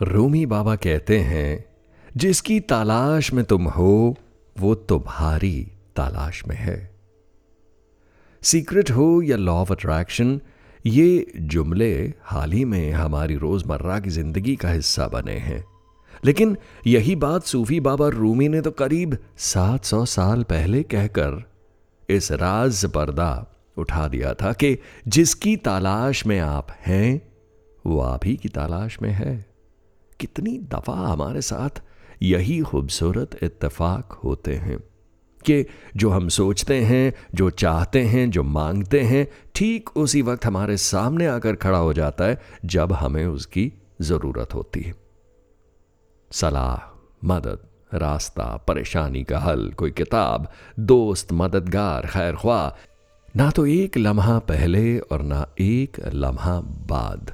रूमी बाबा कहते हैं, जिसकी तलाश में तुम हो, वो तुम्हारी तलाश में है। सीक्रेट हो या लॉ ऑफ़ अट्रैक्शन ये जुमले हाल ही में हमारी रोज़मर्रा की ज़िंदगी का हिस्सा बने हैं। लेकिन यही बात सूफी बाबा रूमी ने तो करीब 700 साल पहले कहकर इस राज पर्दा उठा दिया था कि जिसकी तलाश में आप हैं, वो आप ही की तलाश में है। कितनी दफ़ा हमारे साथ यही खूबसूरत इत्तेफाक होते हैं कि जो हम सोचते हैं, जो चाहते हैं, जो मांगते हैं, ठीक उसी वक्त हमारे सामने आकर खड़ा हो जाता है जब हमें उसकी ज़रूरत होती है। सलाह, मदद, रास्ता, परेशानी का हल, कोई किताब, दोस्त, मददगार, खैर ख्वा ना तो एक लम्हा पहले और ना एक लम्हा बाद।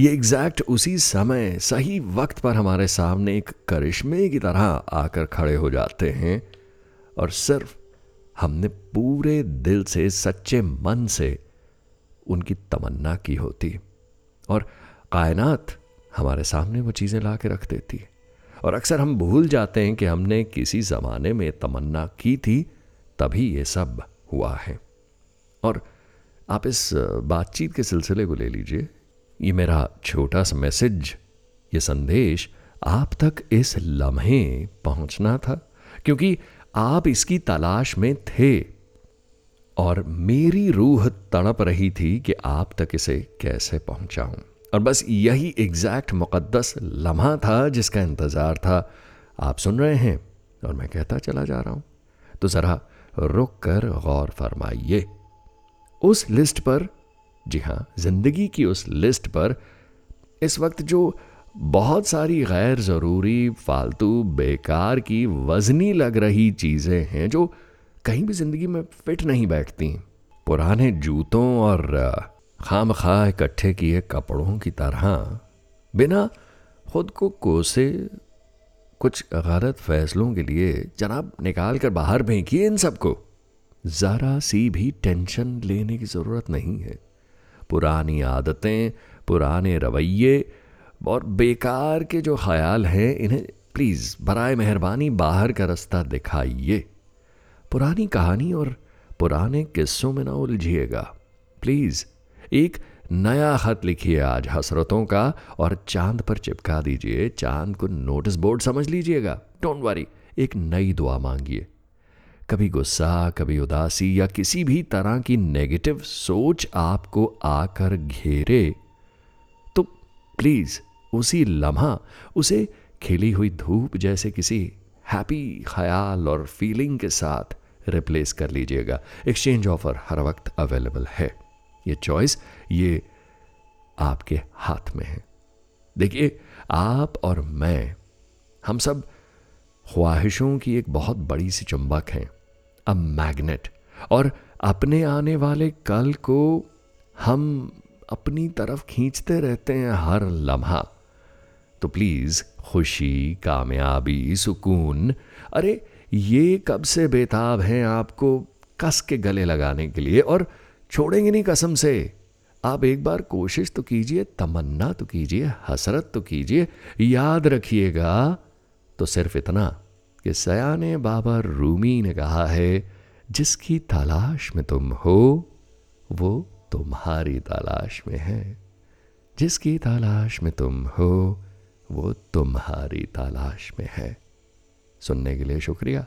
ये एग्जैक्ट उसी समय, सही वक्त पर हमारे सामने एक करिश्मे की तरह आकर खड़े हो जाते हैं और सिर्फ़ हमने पूरे दिल से, सच्चे मन से उनकी तमन्ना की होती और कायनात हमारे सामने वो चीज़ें ला के रख देती। और अक्सर हम भूल जाते हैं कि हमने किसी ज़माने में तमन्ना की थी, तभी ये सब हुआ है। और आप इस बातचीत के सिलसिले को ले लीजिए। ये मेरा छोटा सा मैसेज, ये संदेश आप तक इस लम्हे पहुँचना था, क्योंकि आप इसकी तलाश में थे और मेरी रूह तड़प रही थी कि आप तक इसे कैसे पहुंचाऊं। और बस यही एग्जैक्ट मुकद्दस लम्हा था जिसका इंतज़ार था। आप सुन रहे हैं और मैं कहता चला जा रहा हूँ। तो ज़रा रुक कर गौर फरमाइए। उस लिस्ट पर जी हाँ ज़िंदगी की उस लिस्ट पर इस वक्त जो बहुत सारी गैर ज़रूरी फालतू, बेकार की, वजनी लग रही चीज़ें हैं, जो कहीं भी ज़िंदगी में फिट नहीं बैठती पुराने जूतों और खाम खा इकट्ठे किए कपड़ों की तरह, बिना खुद को कोसे कुछ गलत फैसलों के लिए जनाब निकाल कर बाहर फेंकिए इन सबको। ज़रा सी भी टेंशन लेने की ज़रूरत नहीं है। पुरानी आदतें, पुराने रवैये और बेकार के जो ख्याल हैं, इन्हें प्लीज़ बरए मेहरबानी, बाहर का रास्ता दिखाइए। पुरानी कहानी और पुराने किस्सों में ना उलझिएगा। प्लीज़ एक नया खत लिखिए आज हसरतों का और चाँद पर चिपका दीजिए, चाँद को नोटिस बोर्ड समझ लीजिएगा। डोंट वरी एक नई दुआ मांगिए। कभी गुस्सा, कभी उदासी या किसी भी तरह की नेगेटिव सोच आपको आकर घेरे तो प्लीज़ उसी लम्हा, उसे खिली हुई धूप जैसे किसी हैप्पी ख्याल और फीलिंग के साथ रिप्लेस कर लीजिएगा। एक्सचेंज ऑफ़र हर वक्त अवेलेबल है। ये चॉइस ये आपके हाथ में है। देखिए, आप और मैं, हम सब ख्वाहिशों की एक बहुत बड़ी सी चुंबक हैं। अ मैग्नेट और अपने आने वाले कल को हम अपनी तरफ़ खींचते रहते हैं हर लम्हा। तो प्लीज़ खुशी, कामयाबी, सुकून। अरे, ये कब से बेताब हैं आपको कस के गले लगाने के लिए? और छोड़ेंगे नहीं कसम से। आप एक बार कोशिश तो कीजिए, तमन्ना तो कीजिए, हसरत तो कीजिए। याद रखिएगा तो सिर्फ़ इतना। कि सयाने बाबा रूमी ने कहा है, जिसकी तलाश में तुम हो, वो तुम्हारी तलाश में है। जिसकी तलाश में तुम हो, वो तुम्हारी तलाश में है। सुनने के लिए शुक्रिया।